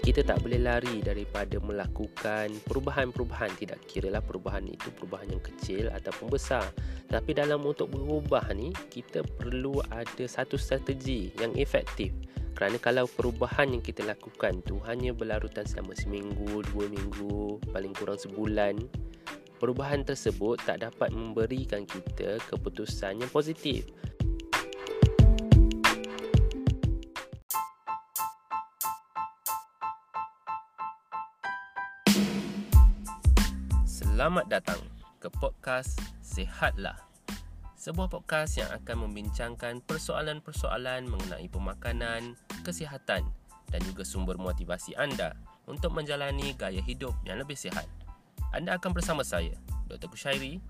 kita tak boleh lari daripada melakukan perubahan-perubahan. Tidak kiralah perubahan itu perubahan yang kecil ataupun besar. Tapi dalam untuk berubah ni kita perlu ada satu strategi yang efektif. Kerana kalau perubahan yang kita lakukan tu hanya berlarutan selama seminggu, dua minggu, paling kurang sebulan perubahan tersebut tak dapat memberikan kita keputusan yang positif Selamat datang ke podcast Sehatlah. Sebuah podcast yang akan membincangkan persoalan-persoalan mengenai pemakanan, kesihatan dan juga sumber motivasi anda untuk menjalani gaya hidup yang lebih sihat. Anda akan bersama saya, Dr. Kushairi,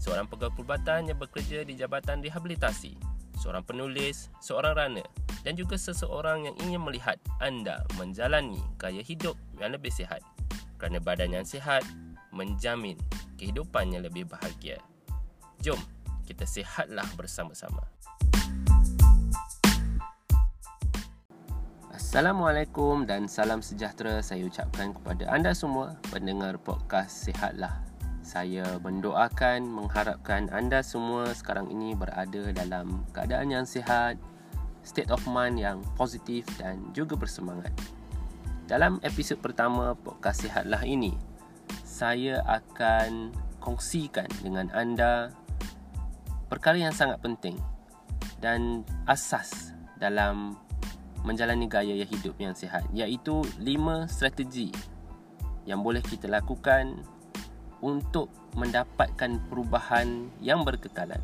seorang pegawai perubatan yang bekerja di Jabatan Rehabilitasi, seorang penulis, seorang runner dan juga seseorang yang ingin melihat anda menjalani gaya hidup yang lebih sihat. Kerana badan yang sihat menjamin kehidupan yang lebih bahagia. Jom kita sihatlah bersama-sama. Assalamualaikum dan salam sejahtera saya ucapkan kepada anda semua pendengar podcast Sihatlah. Saya mendoakan, mengharapkan anda semua sekarang ini berada dalam keadaan yang sihat, state of mind yang positif dan juga bersemangat. Dalam episod pertama podcast Sihatlah ini, saya akan kongsikan dengan anda perkara yang sangat penting dan asas dalam menjalani gaya hidup yang sihat iaitu lima strategi yang boleh kita lakukan untuk mendapatkan perubahan yang berkekalan.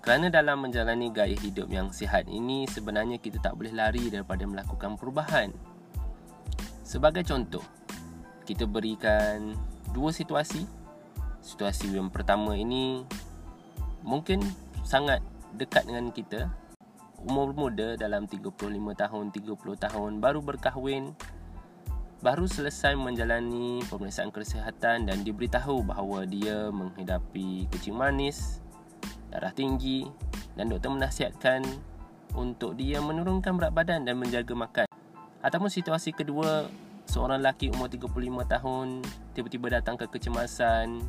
Kerana dalam menjalani gaya hidup yang sihat ini sebenarnya kita tak boleh lari daripada melakukan perubahan. Sebagai contoh, kita berikan dua situasi. Situasi yang pertama ini mungkin sangat dekat dengan kita. Umur muda dalam 35 tahun, 30 tahun baru berkahwin, baru selesai menjalani pemeriksaan kesihatan dan diberitahu bahawa dia menghidapi kencing manis, darah tinggi dan doktor menasihatkan untuk dia menurunkan berat badan dan menjaga makan. Ataupun situasi kedua seorang lelaki umur 35 tahun tiba-tiba datang ke kecemasan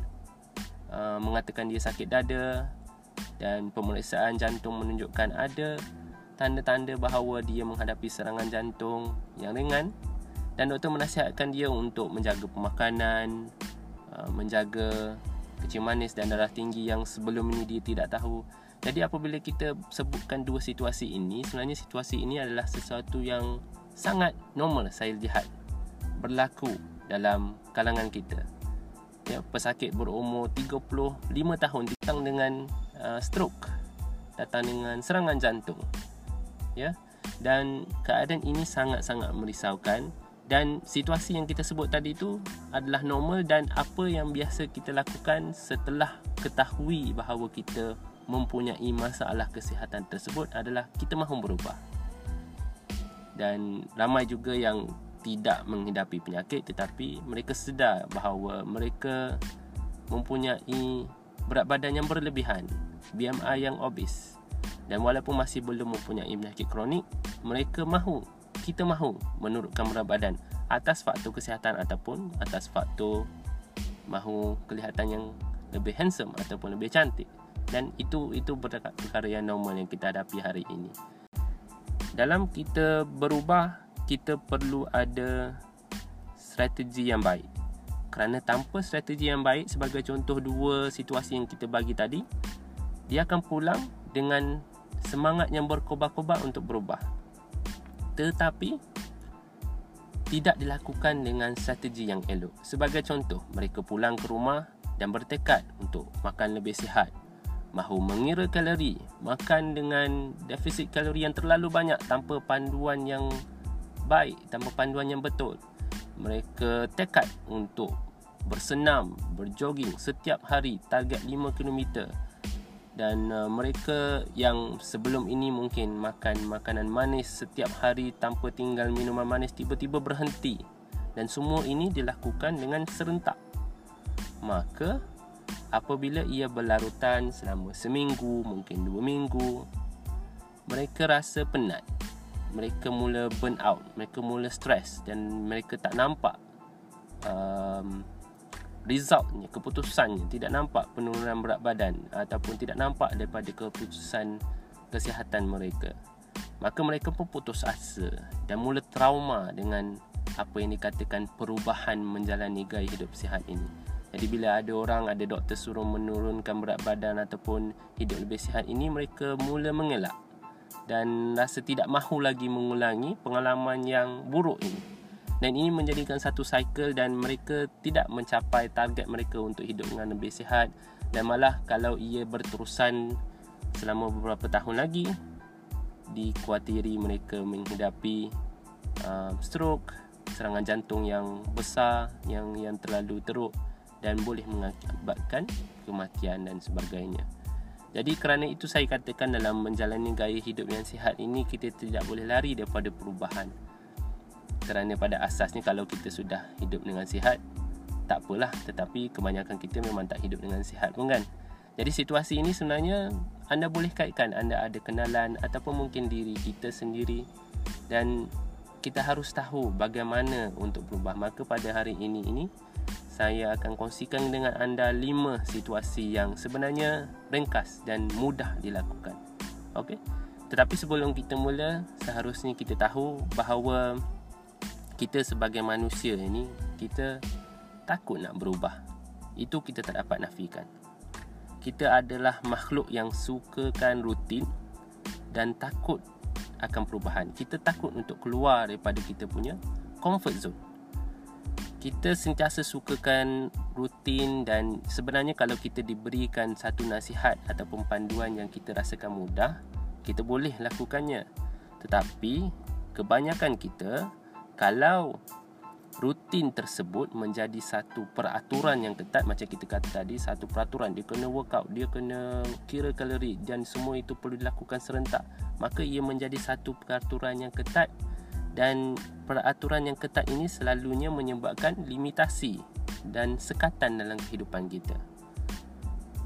uh, mengatakan dia sakit dada dan pemeriksaan jantung menunjukkan ada tanda-tanda bahawa dia menghadapi serangan jantung yang ringan. Dan doktor menasihatkan dia untuk menjaga pemakanan uh, menjaga kecil manis dan darah tinggi yang sebelum ini dia tidak tahu. Jadi apabila kita sebutkan dua situasi ini sebenarnya situasi ini adalah sesuatu yang sangat normal saya lihat berlaku dalam kalangan kita. Ya, pesakit berumur 35 tahun datang dengan uh, stroke, datang dengan serangan jantung. Ya. Dan keadaan ini sangat-sangat merisaukan dan situasi yang kita sebut tadi itu adalah normal dan apa yang biasa kita lakukan setelah ketahui bahawa kita mempunyai masalah kesihatan tersebut adalah kita mahu berubah. Dan ramai juga yang tidak menghidapi penyakit tetapi mereka sedar bahawa mereka mempunyai berat badan yang berlebihan, BMI yang obes. Dan walaupun masih belum mempunyai penyakit kronik, mereka mahu, kita mahu menurunkan berat badan atas faktor kesihatan ataupun atas faktor mahu kelihatan yang lebih handsome ataupun lebih cantik. Dan itu itu perkara yang normal yang kita hadapi hari ini. Dalam kita berubah kita perlu ada strategi yang baik. Kerana tanpa strategi yang baik sebagai contoh dua situasi yang kita bagi tadi, dia akan pulang dengan semangat yang berkobar-kobar untuk berubah. Tetapi tidak dilakukan dengan strategi yang elok. Sebagai contoh, mereka pulang ke rumah dan bertekad untuk makan lebih sihat. Mahu mengira kalori, makan dengan defisit kalori yang terlalu banyak tanpa panduan yang baik tanpa panduan yang betul. Mereka tekad untuk bersenam, berjoging setiap hari target 5 km. Dan uh, mereka yang sebelum ini mungkin makan makanan manis setiap hari tanpa tinggal minuman manis tiba-tiba berhenti. Dan semua ini dilakukan dengan serentak. Maka apabila ia berlarutan selama seminggu, mungkin dua minggu, mereka rasa penat mereka mula burn out, mereka mula stress dan mereka tak nampak um, resultnya, keputusannya, tidak nampak penurunan berat badan ataupun tidak nampak daripada keputusan kesihatan mereka. Maka mereka pun putus asa dan mula trauma dengan apa yang dikatakan perubahan menjalani gaya hidup sihat ini. Jadi bila ada orang, ada doktor suruh menurunkan berat badan ataupun hidup lebih sihat ini, mereka mula mengelak dan rasa tidak mahu lagi mengulangi pengalaman yang buruk ini dan ini menjadikan satu cycle dan mereka tidak mencapai target mereka untuk hidup dengan lebih sihat dan malah kalau ia berterusan selama beberapa tahun lagi dikuatiri mereka menghadapi uh, stroke serangan jantung yang besar yang yang terlalu teruk dan boleh mengakibatkan kematian dan sebagainya. Jadi kerana itu saya katakan dalam menjalani gaya hidup yang sihat ini kita tidak boleh lari daripada perubahan. Kerana pada asasnya kalau kita sudah hidup dengan sihat tak apalah. Tetapi kebanyakan kita memang tak hidup dengan sihat pun kan. Jadi situasi ini sebenarnya anda boleh kaitkan. Anda ada kenalan ataupun mungkin diri kita sendiri. Dan kita harus tahu bagaimana untuk berubah. Maka pada hari ini ini saya akan kongsikan dengan anda lima situasi yang sebenarnya ringkas dan mudah dilakukan okey tetapi sebelum kita mula seharusnya kita tahu bahawa kita sebagai manusia ini kita takut nak berubah. Itu kita tak dapat nafikan. Kita adalah makhluk yang sukakan rutin dan takut akan perubahan. Kita takut untuk keluar daripada kita punya comfort zone. Kita sentiasa sukakan rutin dan sebenarnya kalau kita diberikan satu nasihat ataupun panduan yang kita rasakan mudah, kita boleh lakukannya. Tetapi kebanyakan kita kalau rutin tersebut menjadi satu peraturan yang ketat macam kita kata tadi satu peraturan dia kena workout dia kena kira kalori dan semua itu perlu dilakukan serentak maka ia menjadi satu peraturan yang ketat dan peraturan yang ketat ini selalunya menyebabkan limitasi dan sekatan dalam kehidupan kita.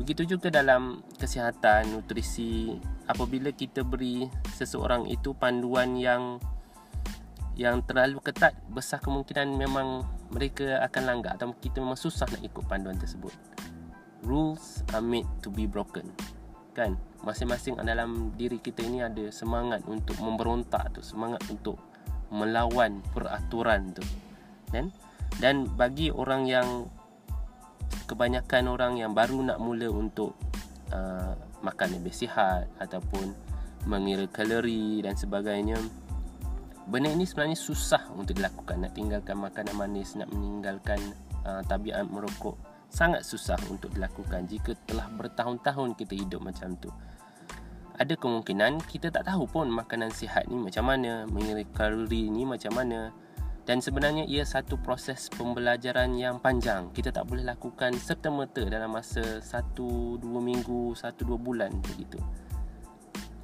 Begitu juga dalam kesihatan nutrisi apabila kita beri seseorang itu panduan yang yang terlalu ketat besar kemungkinan memang mereka akan langgar atau kita memang susah nak ikut panduan tersebut. Rules are made to be broken. Kan? Masing-masing dalam diri kita ini ada semangat untuk memberontak tu semangat untuk melawan peraturan tu. Dan dan bagi orang yang kebanyakan orang yang baru nak mula untuk uh, makan lebih sihat ataupun mengira kalori dan sebagainya benda ini sebenarnya susah untuk dilakukan. Nak tinggalkan makanan manis nak meninggalkan uh, tabiat merokok sangat susah untuk dilakukan jika telah bertahun-tahun kita hidup macam tu ada kemungkinan kita tak tahu pun makanan sihat ni macam mana mengira kalori ni macam mana dan sebenarnya ia satu proses pembelajaran yang panjang kita tak boleh lakukan serta-merta dalam masa 1 2 minggu 1 2 bulan begitu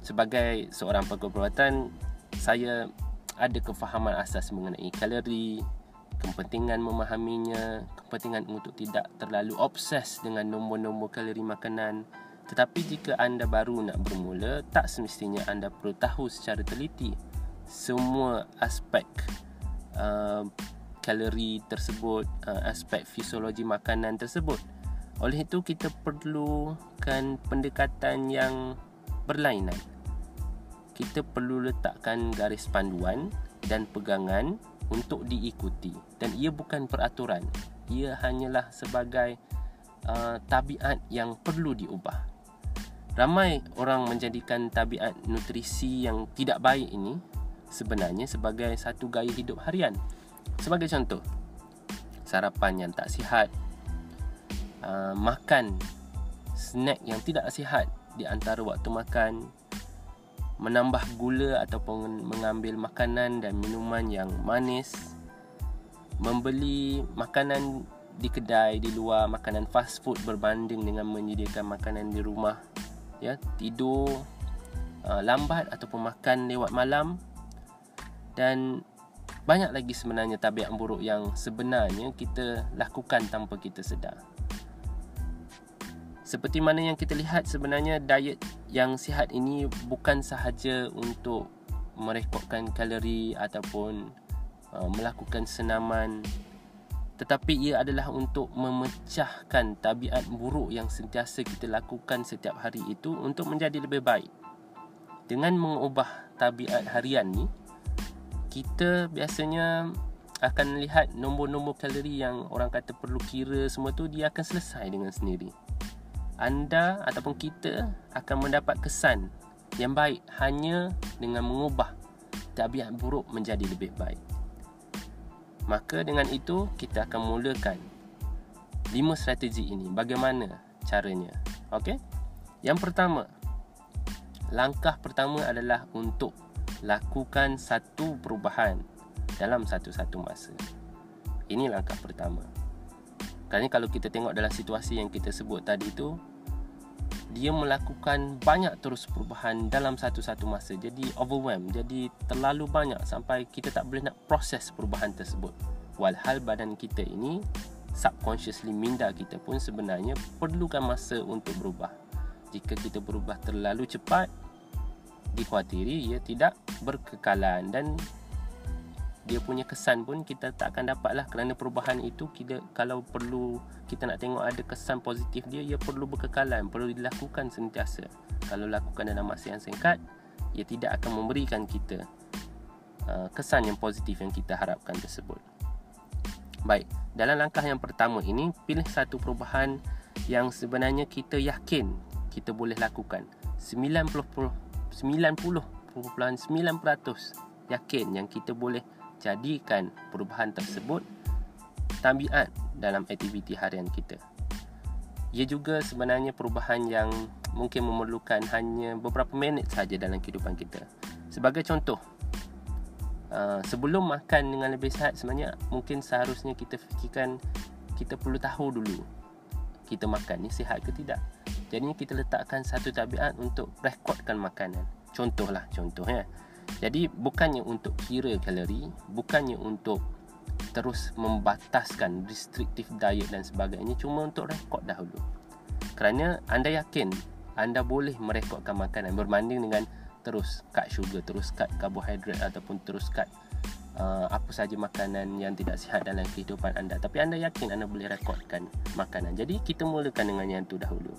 sebagai seorang pegawai perubatan saya ada kefahaman asas mengenai kalori, kepentingan memahaminya, kepentingan untuk tidak terlalu obses dengan nombor-nombor kalori makanan. Tetapi jika anda baru nak bermula, tak semestinya anda perlu tahu secara teliti semua aspek uh, kalori tersebut, uh, aspek fisiologi makanan tersebut. Oleh itu kita perlukan pendekatan yang berlainan. Kita perlu letakkan garis panduan dan pegangan untuk diikuti. Dan ia bukan peraturan. Ia hanyalah sebagai uh, tabiat yang perlu diubah ramai orang menjadikan tabiat nutrisi yang tidak baik ini sebenarnya sebagai satu gaya hidup harian. Sebagai contoh sarapan yang tak sihat uh, makan snack yang tidak sihat di antara waktu makan menambah gula ataupun mengambil makanan dan minuman yang manis membeli makanan di kedai di luar makanan fast food berbanding dengan menyediakan makanan di rumah ya tidur uh, lambat ataupun makan lewat malam. Dan banyak lagi sebenarnya tabiat buruk yang sebenarnya kita lakukan tanpa kita sedar. Seperti mana yang kita lihat sebenarnya diet yang sihat ini bukan sahaja untuk merekodkan kalori ataupun uh, melakukan senaman tetapi ia adalah untuk memecahkan tabiat buruk yang sentiasa kita lakukan setiap hari itu untuk menjadi lebih baik. Dengan mengubah tabiat harian ni, kita biasanya akan lihat nombor-nombor kalori yang orang kata perlu kira semua tu dia akan selesai dengan sendiri. Anda ataupun kita akan mendapat kesan yang baik hanya dengan mengubah tabiat buruk menjadi lebih baik. Maka dengan itu kita akan mulakan lima strategi ini. Bagaimana caranya? Okey. Yang pertama, langkah pertama adalah untuk lakukan satu perubahan dalam satu-satu masa. Ini langkah pertama. Kerana kalau kita tengok dalam situasi yang kita sebut tadi tu, dia melakukan banyak terus perubahan dalam satu-satu masa. Jadi overwhelm. Jadi terlalu banyak sampai kita tak boleh nak proses perubahan tersebut. Walhal badan kita ini subconsciously minda kita pun sebenarnya perlukan masa untuk berubah. Jika kita berubah terlalu cepat dikhawatiri ia tidak berkekalan. Dan dia punya kesan pun kita tak akan dapat lah kerana perubahan itu kita kalau perlu kita nak tengok ada kesan positif dia ia perlu berkekalan perlu dilakukan sentiasa. Kalau lakukan dalam masa yang singkat ia tidak akan memberikan kita uh, kesan yang positif yang kita harapkan tersebut. Baik dalam langkah yang pertama ini pilih satu perubahan yang sebenarnya kita yakin kita boleh lakukan. 90 90.9% yakin yang kita boleh jadikan perubahan tersebut tabiat dalam aktiviti harian kita. Ia juga sebenarnya perubahan yang mungkin memerlukan hanya beberapa minit saja dalam kehidupan kita. Sebagai contoh, uh, sebelum makan dengan lebih sihat sebenarnya mungkin seharusnya kita fikirkan kita perlu tahu dulu kita makan ni sihat ke tidak. Jadi kita letakkan satu tabiat untuk rekodkan makanan. Contohlah, contoh ya. Jadi bukannya untuk kira kalori, bukannya untuk terus membataskan restrictive diet dan sebagainya cuma untuk rekod dahulu. Kerana anda yakin anda boleh merekodkan makanan berbanding dengan terus cut sugar, terus cut karbohidrat ataupun terus cut uh, apa saja makanan yang tidak sihat dalam kehidupan anda. Tapi anda yakin anda boleh rekodkan makanan. Jadi kita mulakan dengan yang tu dahulu.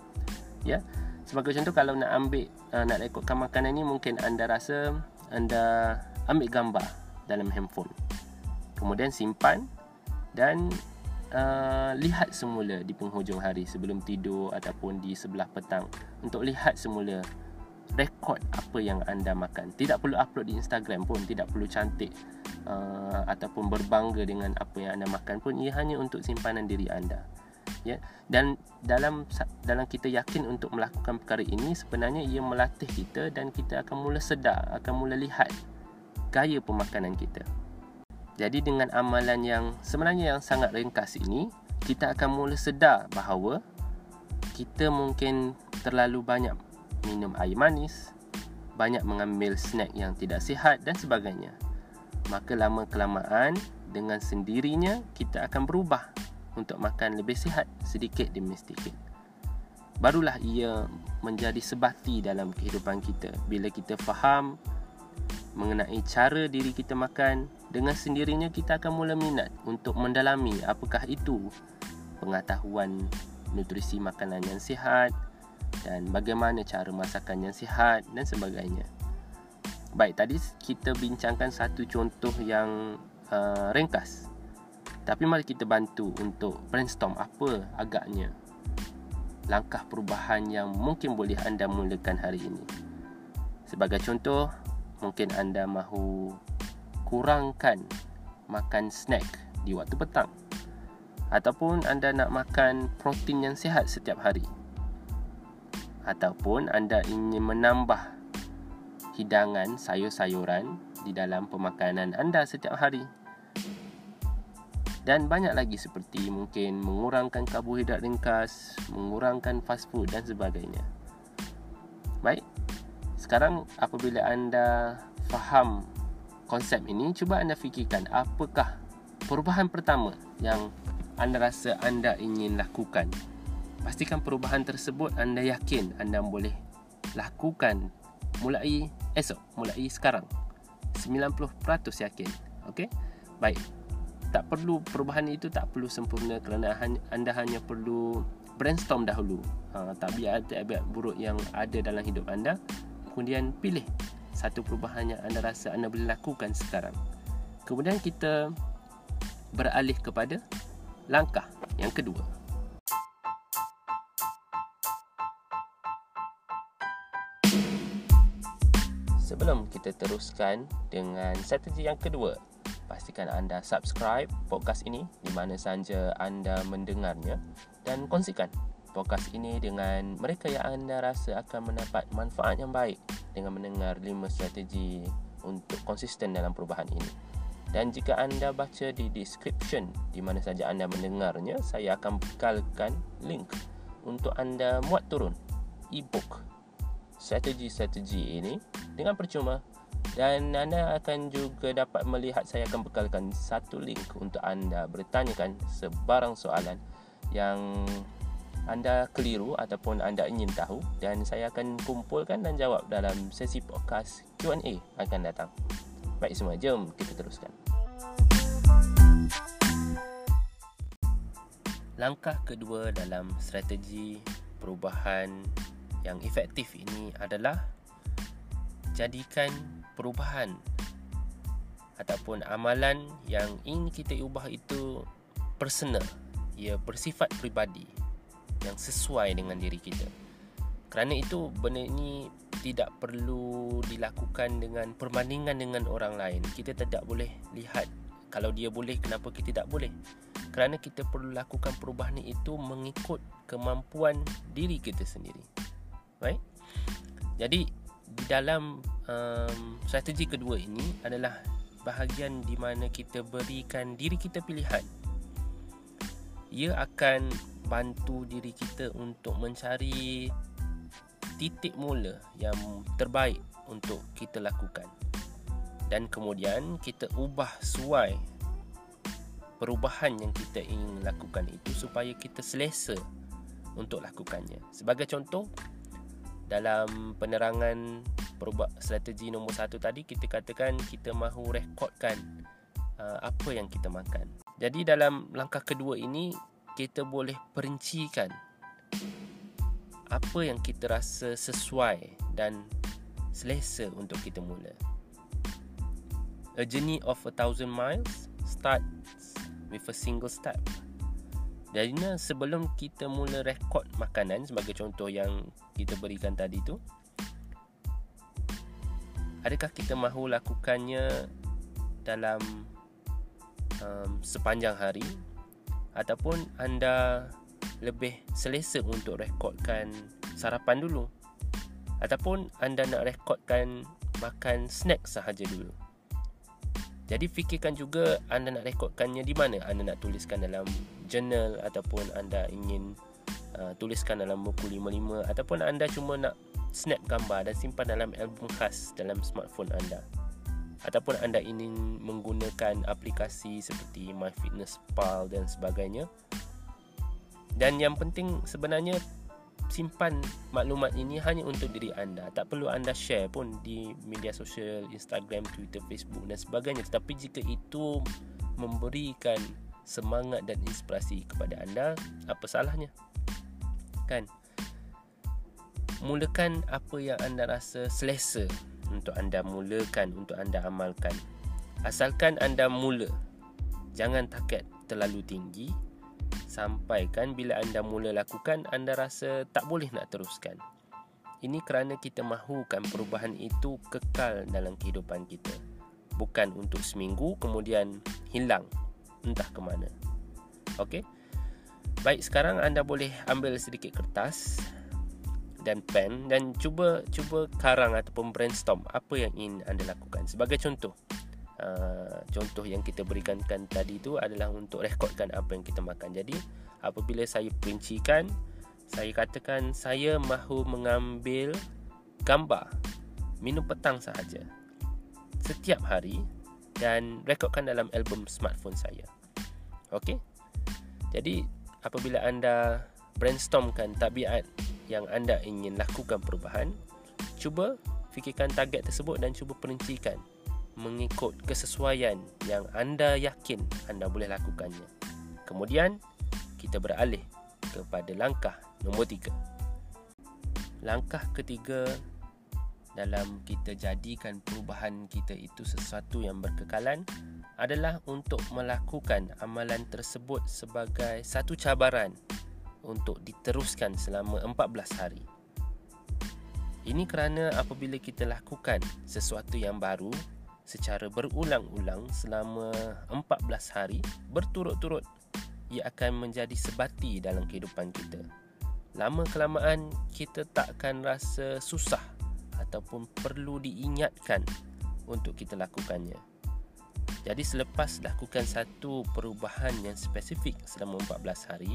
Ya. Sebagai contoh kalau nak ambil uh, nak rekodkan makanan ni mungkin anda rasa anda ambil gambar dalam handphone. Kemudian simpan dan uh, lihat semula di penghujung hari sebelum tidur ataupun di sebelah petang untuk lihat semula rekod apa yang anda makan. Tidak perlu upload di Instagram pun, tidak perlu cantik uh, ataupun berbangga dengan apa yang anda makan pun ia hanya untuk simpanan diri anda. Ya. Dan dalam dalam kita yakin untuk melakukan perkara ini sebenarnya ia melatih kita dan kita akan mula sedar, akan mula lihat gaya pemakanan kita. Jadi dengan amalan yang sebenarnya yang sangat ringkas ini, kita akan mula sedar bahawa kita mungkin terlalu banyak minum air manis, banyak mengambil snack yang tidak sihat dan sebagainya. Maka lama kelamaan dengan sendirinya kita akan berubah untuk makan lebih sihat sedikit demi sedikit. Barulah ia menjadi sebati dalam kehidupan kita bila kita faham mengenai cara diri kita makan dengan sendirinya kita akan mula minat untuk mendalami apakah itu pengetahuan nutrisi makanan yang sihat dan bagaimana cara masakan yang sihat dan sebagainya. Baik, tadi kita bincangkan satu contoh yang uh, ringkas. Tapi mari kita bantu untuk brainstorm apa agaknya langkah perubahan yang mungkin boleh anda mulakan hari ini. Sebagai contoh, mungkin anda mahu kurangkan makan snack di waktu petang. Ataupun anda nak makan protein yang sihat setiap hari. Ataupun anda ingin menambah hidangan sayur-sayuran di dalam pemakanan anda setiap hari dan banyak lagi seperti mungkin mengurangkan karbohidrat ringkas, mengurangkan fast food dan sebagainya. Baik, sekarang apabila anda faham konsep ini, cuba anda fikirkan apakah perubahan pertama yang anda rasa anda ingin lakukan. Pastikan perubahan tersebut anda yakin anda boleh lakukan mulai esok, mulai sekarang. 90% yakin. Okey? Baik. Tak perlu perubahan itu tak perlu sempurna kerana anda hanya perlu brainstorm dahulu. Ha, tabiat-tabiat buruk yang ada dalam hidup anda. Kemudian pilih satu perubahan yang anda rasa anda boleh lakukan sekarang. Kemudian kita beralih kepada langkah yang kedua. Sebelum kita teruskan dengan strategi yang kedua, pastikan anda subscribe podcast ini di mana sahaja anda mendengarnya dan kongsikan podcast ini dengan mereka yang anda rasa akan mendapat manfaat yang baik dengan mendengar 5 strategi untuk konsisten dalam perubahan ini. Dan jika anda baca di description di mana saja anda mendengarnya, saya akan bekalkan link untuk anda muat turun e-book strategi-strategi ini dengan percuma dan anda akan juga dapat melihat saya akan bekalkan satu link untuk anda bertanyakan sebarang soalan yang anda keliru ataupun anda ingin tahu dan saya akan kumpulkan dan jawab dalam sesi podcast Q&A akan datang. Baik semua, jom kita teruskan. Langkah kedua dalam strategi perubahan yang efektif ini adalah jadikan perubahan ataupun amalan yang ingin kita ubah itu personal. Ia bersifat peribadi yang sesuai dengan diri kita. Kerana itu benda ini tidak perlu dilakukan dengan perbandingan dengan orang lain. Kita tidak boleh lihat kalau dia boleh kenapa kita tidak boleh. Kerana kita perlu lakukan perubahan itu mengikut kemampuan diri kita sendiri. Baik. Jadi di dalam um, strategi kedua ini adalah bahagian di mana kita berikan diri kita pilihan. Ia akan bantu diri kita untuk mencari titik mula yang terbaik untuk kita lakukan. Dan kemudian kita ubah suai perubahan yang kita ingin lakukan itu supaya kita selesa untuk lakukannya. Sebagai contoh, dalam penerangan perubah strategi nombor satu tadi kita katakan kita mahu rekodkan uh, apa yang kita makan. Jadi dalam langkah kedua ini kita boleh perincikan apa yang kita rasa sesuai dan selesa untuk kita mula. A journey of a thousand miles starts with a single step. Jadi sebelum kita mula rekod makanan sebagai contoh yang kita berikan tadi tu adakah kita mahu lakukannya dalam um, sepanjang hari? Ataupun anda lebih selesa untuk rekodkan sarapan dulu? Ataupun anda nak rekodkan makan snack sahaja dulu? Jadi fikirkan juga anda nak rekodkannya di mana? Anda nak tuliskan dalam journal ataupun anda ingin Uh, tuliskan dalam buku 55 ataupun anda cuma nak snap gambar dan simpan dalam album khas dalam smartphone anda. Ataupun anda ingin menggunakan aplikasi seperti MyFitnessPal dan sebagainya. Dan yang penting sebenarnya simpan maklumat ini hanya untuk diri anda. Tak perlu anda share pun di media sosial Instagram, Twitter, Facebook dan sebagainya. Tetapi jika itu memberikan semangat dan inspirasi kepada anda apa salahnya? Kan? Mulakan apa yang anda rasa selesa untuk anda mulakan untuk anda amalkan. Asalkan anda mula jangan takat terlalu tinggi. Sampaikan bila anda mula lakukan anda rasa tak boleh nak teruskan. Ini kerana kita mahukan perubahan itu kekal dalam kehidupan kita. Bukan untuk seminggu kemudian hilang entah ke mana okey Baik, sekarang anda boleh ambil sedikit kertas dan pen dan cuba cuba karang ataupun brainstorm apa yang ingin anda lakukan. Sebagai contoh, uh, contoh yang kita berikan kan tadi itu adalah untuk rekodkan apa yang kita makan. Jadi, apabila saya perincikan, saya katakan saya mahu mengambil gambar minum petang sahaja setiap hari dan rekodkan dalam album smartphone saya. Okey? Jadi apabila anda brainstormkan tabiat yang anda ingin lakukan perubahan, cuba fikirkan target tersebut dan cuba perincikan mengikut kesesuaian yang anda yakin anda boleh lakukannya. Kemudian, kita beralih kepada langkah nombor tiga. Langkah ketiga dalam kita jadikan perubahan kita itu sesuatu yang berkekalan adalah untuk melakukan amalan tersebut sebagai satu cabaran untuk diteruskan selama 14 hari. Ini kerana apabila kita lakukan sesuatu yang baru secara berulang-ulang selama 14 hari berturut-turut ia akan menjadi sebati dalam kehidupan kita. Lama kelamaan kita takkan rasa susah ataupun perlu diingatkan untuk kita lakukannya. Jadi selepas lakukan satu perubahan yang spesifik selama 14 hari,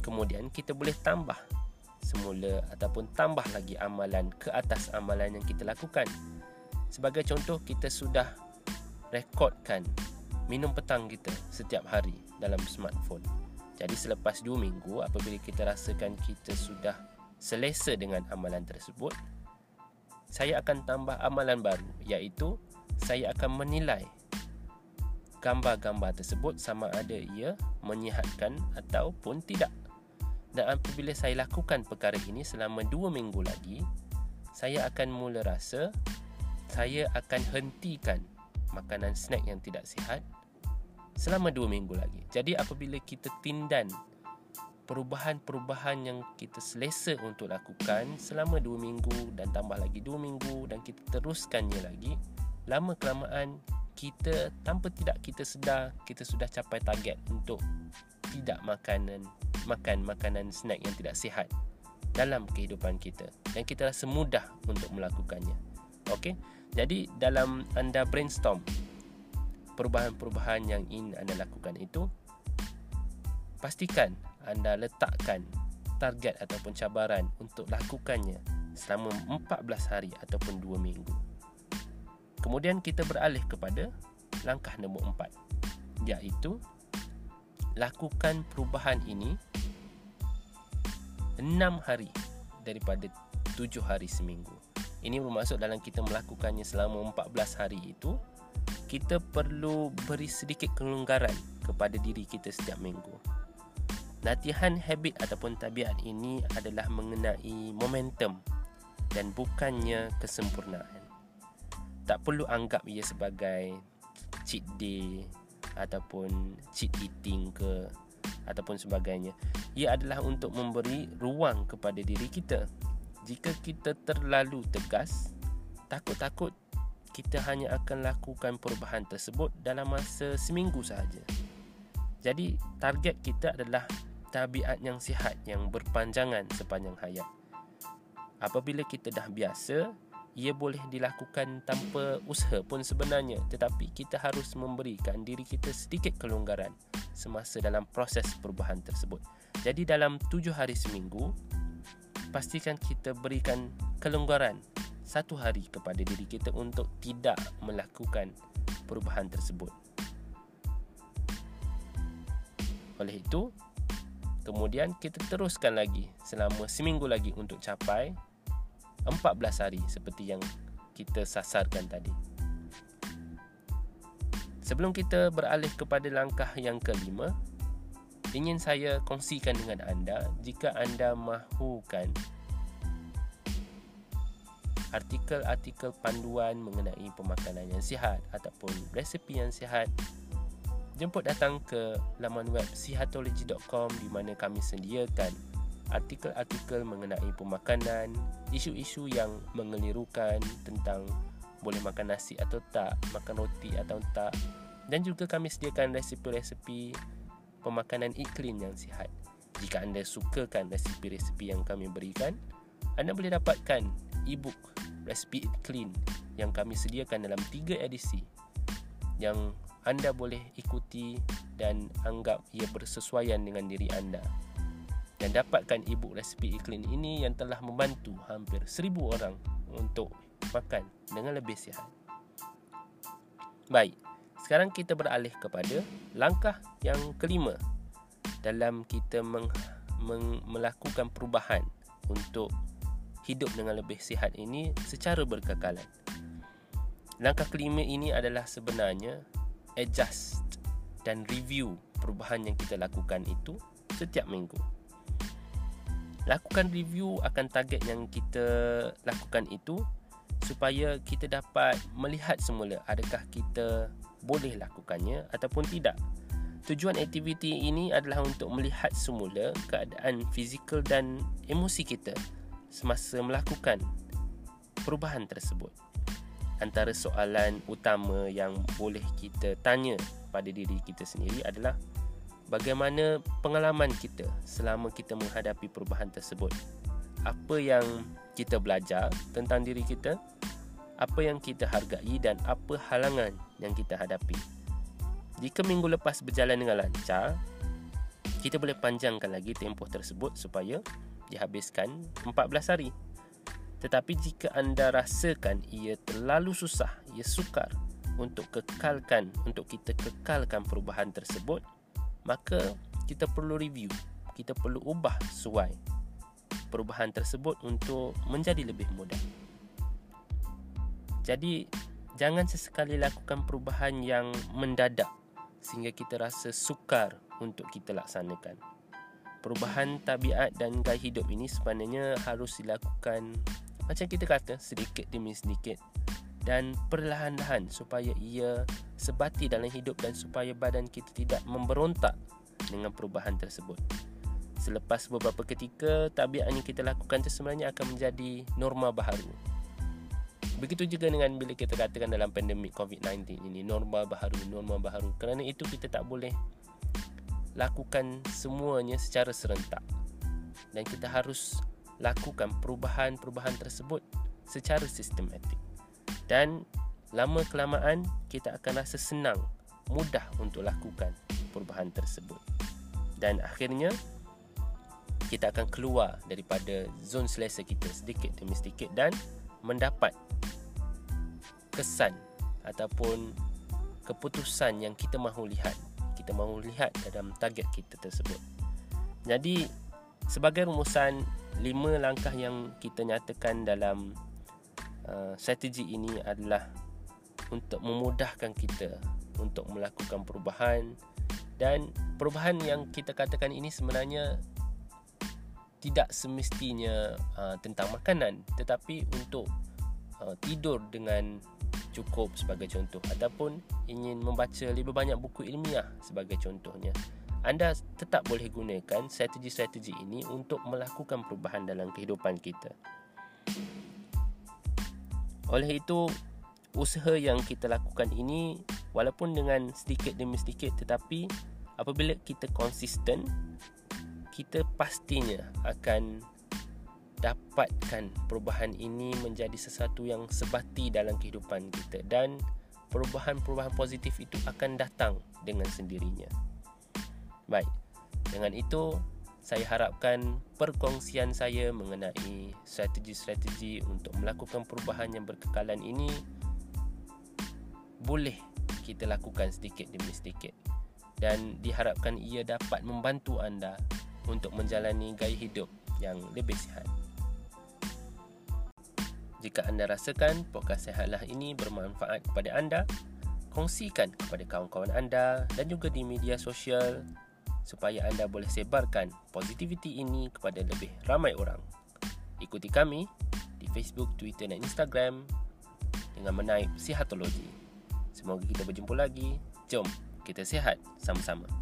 kemudian kita boleh tambah semula ataupun tambah lagi amalan ke atas amalan yang kita lakukan Sebagai contoh kita sudah rekodkan minum petang kita setiap hari dalam smartphone. Jadi selepas 2 minggu apabila kita rasakan kita sudah selesa dengan amalan tersebut, saya akan tambah amalan baru iaitu saya akan menilai gambar-gambar tersebut sama ada ia menyihatkan ataupun tidak. Dan apabila saya lakukan perkara ini selama 2 minggu lagi, saya akan mula rasa saya akan hentikan makanan snack yang tidak sihat selama 2 minggu lagi. Jadi apabila kita tindan perubahan-perubahan yang kita selesa untuk lakukan selama 2 minggu dan tambah lagi 2 minggu dan kita teruskannya lagi, lama kelamaan kita tanpa tidak kita sedar kita sudah capai target untuk tidak makanan makan makanan snack yang tidak sihat dalam kehidupan kita dan kita rasa mudah untuk melakukannya. Okey. Jadi dalam anda brainstorm perubahan-perubahan yang ingin anda lakukan itu pastikan anda letakkan target ataupun cabaran untuk lakukannya selama 14 hari ataupun 2 minggu. Kemudian kita beralih kepada langkah nombor 4 iaitu lakukan perubahan ini 6 hari daripada 7 hari seminggu. Ini bermaksud dalam kita melakukannya selama 14 hari itu kita perlu beri sedikit kelonggaran kepada diri kita setiap minggu. Latihan habit ataupun tabiat ini adalah mengenai momentum dan bukannya kesempurnaan. Tak perlu anggap ia sebagai cheat day ataupun cheat eating ke ataupun sebagainya. Ia adalah untuk memberi ruang kepada diri kita jika kita terlalu tegas, takut-takut kita hanya akan lakukan perubahan tersebut dalam masa seminggu sahaja. Jadi, target kita adalah tabiat yang sihat yang berpanjangan sepanjang hayat. Apabila kita dah biasa, ia boleh dilakukan tanpa usaha pun sebenarnya tetapi kita harus memberikan diri kita sedikit kelonggaran semasa dalam proses perubahan tersebut. Jadi dalam tujuh hari seminggu, pastikan kita berikan kelonggaran satu hari kepada diri kita untuk tidak melakukan perubahan tersebut. Oleh itu, kemudian kita teruskan lagi selama seminggu lagi untuk capai 14 hari seperti yang kita sasarkan tadi. Sebelum kita beralih kepada langkah yang kelima, ingin saya kongsikan dengan anda jika anda mahukan artikel-artikel panduan mengenai pemakanan yang sihat ataupun resepi yang sihat jemput datang ke laman web sihatology.com di mana kami sediakan artikel-artikel mengenai pemakanan isu-isu yang mengelirukan tentang boleh makan nasi atau tak makan roti atau tak dan juga kami sediakan resepi-resepi pemakanan iklim yang sihat. Jika anda sukakan resipi-resipi yang kami berikan, anda boleh dapatkan e-book It Clean yang kami sediakan dalam tiga edisi yang anda boleh ikuti dan anggap ia bersesuaian dengan diri anda. Dan dapatkan e-book It Clean ini yang telah membantu hampir seribu orang untuk makan dengan lebih sihat. Baik, sekarang kita beralih kepada langkah yang kelima dalam kita meng, meng, melakukan perubahan untuk hidup dengan lebih sihat ini secara berkekalan. Langkah kelima ini adalah sebenarnya adjust dan review perubahan yang kita lakukan itu setiap minggu. Lakukan review akan target yang kita lakukan itu supaya kita dapat melihat semula adakah kita boleh lakukannya ataupun tidak. Tujuan aktiviti ini adalah untuk melihat semula keadaan fizikal dan emosi kita semasa melakukan perubahan tersebut. Antara soalan utama yang boleh kita tanya pada diri kita sendiri adalah bagaimana pengalaman kita selama kita menghadapi perubahan tersebut. Apa yang kita belajar tentang diri kita, apa yang kita hargai dan apa halangan yang kita hadapi. Jika minggu lepas berjalan dengan lancar, kita boleh panjangkan lagi tempoh tersebut supaya dihabiskan 14 hari. Tetapi jika anda rasakan ia terlalu susah, ia sukar untuk kekalkan, untuk kita kekalkan perubahan tersebut, maka kita perlu review, kita perlu ubah suai perubahan tersebut untuk menjadi lebih mudah. Jadi, jangan sesekali lakukan perubahan yang mendadak sehingga kita rasa sukar untuk kita laksanakan. Perubahan tabiat dan gaya hidup ini sebenarnya harus dilakukan macam kita kata sedikit demi sedikit dan perlahan-lahan supaya ia sebati dalam hidup dan supaya badan kita tidak memberontak dengan perubahan tersebut. Selepas beberapa ketika, tabiat yang kita lakukan itu sebenarnya akan menjadi norma baharu. Begitu juga dengan bila kita katakan dalam pandemik COVID-19 ini norma baharu, norma baharu. Kerana itu kita tak boleh lakukan semuanya secara serentak. Dan kita harus lakukan perubahan-perubahan tersebut secara sistematik. Dan lama kelamaan kita akan rasa senang, mudah untuk lakukan perubahan tersebut. Dan akhirnya kita akan keluar daripada zon selesa kita sedikit demi sedikit dan mendapat kesan ataupun keputusan yang kita mahu lihat kita mahu lihat dalam target kita tersebut jadi sebagai rumusan lima langkah yang kita nyatakan dalam uh, strategi ini adalah untuk memudahkan kita untuk melakukan perubahan. Dan perubahan yang kita katakan ini sebenarnya tidak semestinya uh, tentang makanan tetapi untuk uh, tidur dengan cukup sebagai contoh. Ataupun ingin membaca lebih banyak buku ilmiah sebagai contohnya anda tetap boleh gunakan strategi-strategi ini untuk melakukan perubahan dalam kehidupan kita oleh itu usaha yang kita lakukan ini walaupun dengan sedikit demi sedikit tetapi apabila kita konsisten kita pastinya akan dapatkan perubahan ini menjadi sesuatu yang sebati dalam kehidupan kita dan perubahan-perubahan positif itu akan datang dengan sendirinya. Baik. Dengan itu saya harapkan perkongsian saya mengenai strategi-strategi untuk melakukan perubahan yang berkekalan ini boleh kita lakukan sedikit demi sedikit dan diharapkan ia dapat membantu anda untuk menjalani gaya hidup yang lebih sihat. Jika anda rasakan podcast Sehatlah ini bermanfaat kepada anda, kongsikan kepada kawan-kawan anda dan juga di media sosial supaya anda boleh sebarkan positivity ini kepada lebih ramai orang. Ikuti kami di Facebook, Twitter dan Instagram dengan menaip Sihatologi. Semoga kita berjumpa lagi. Jom kita sihat sama-sama.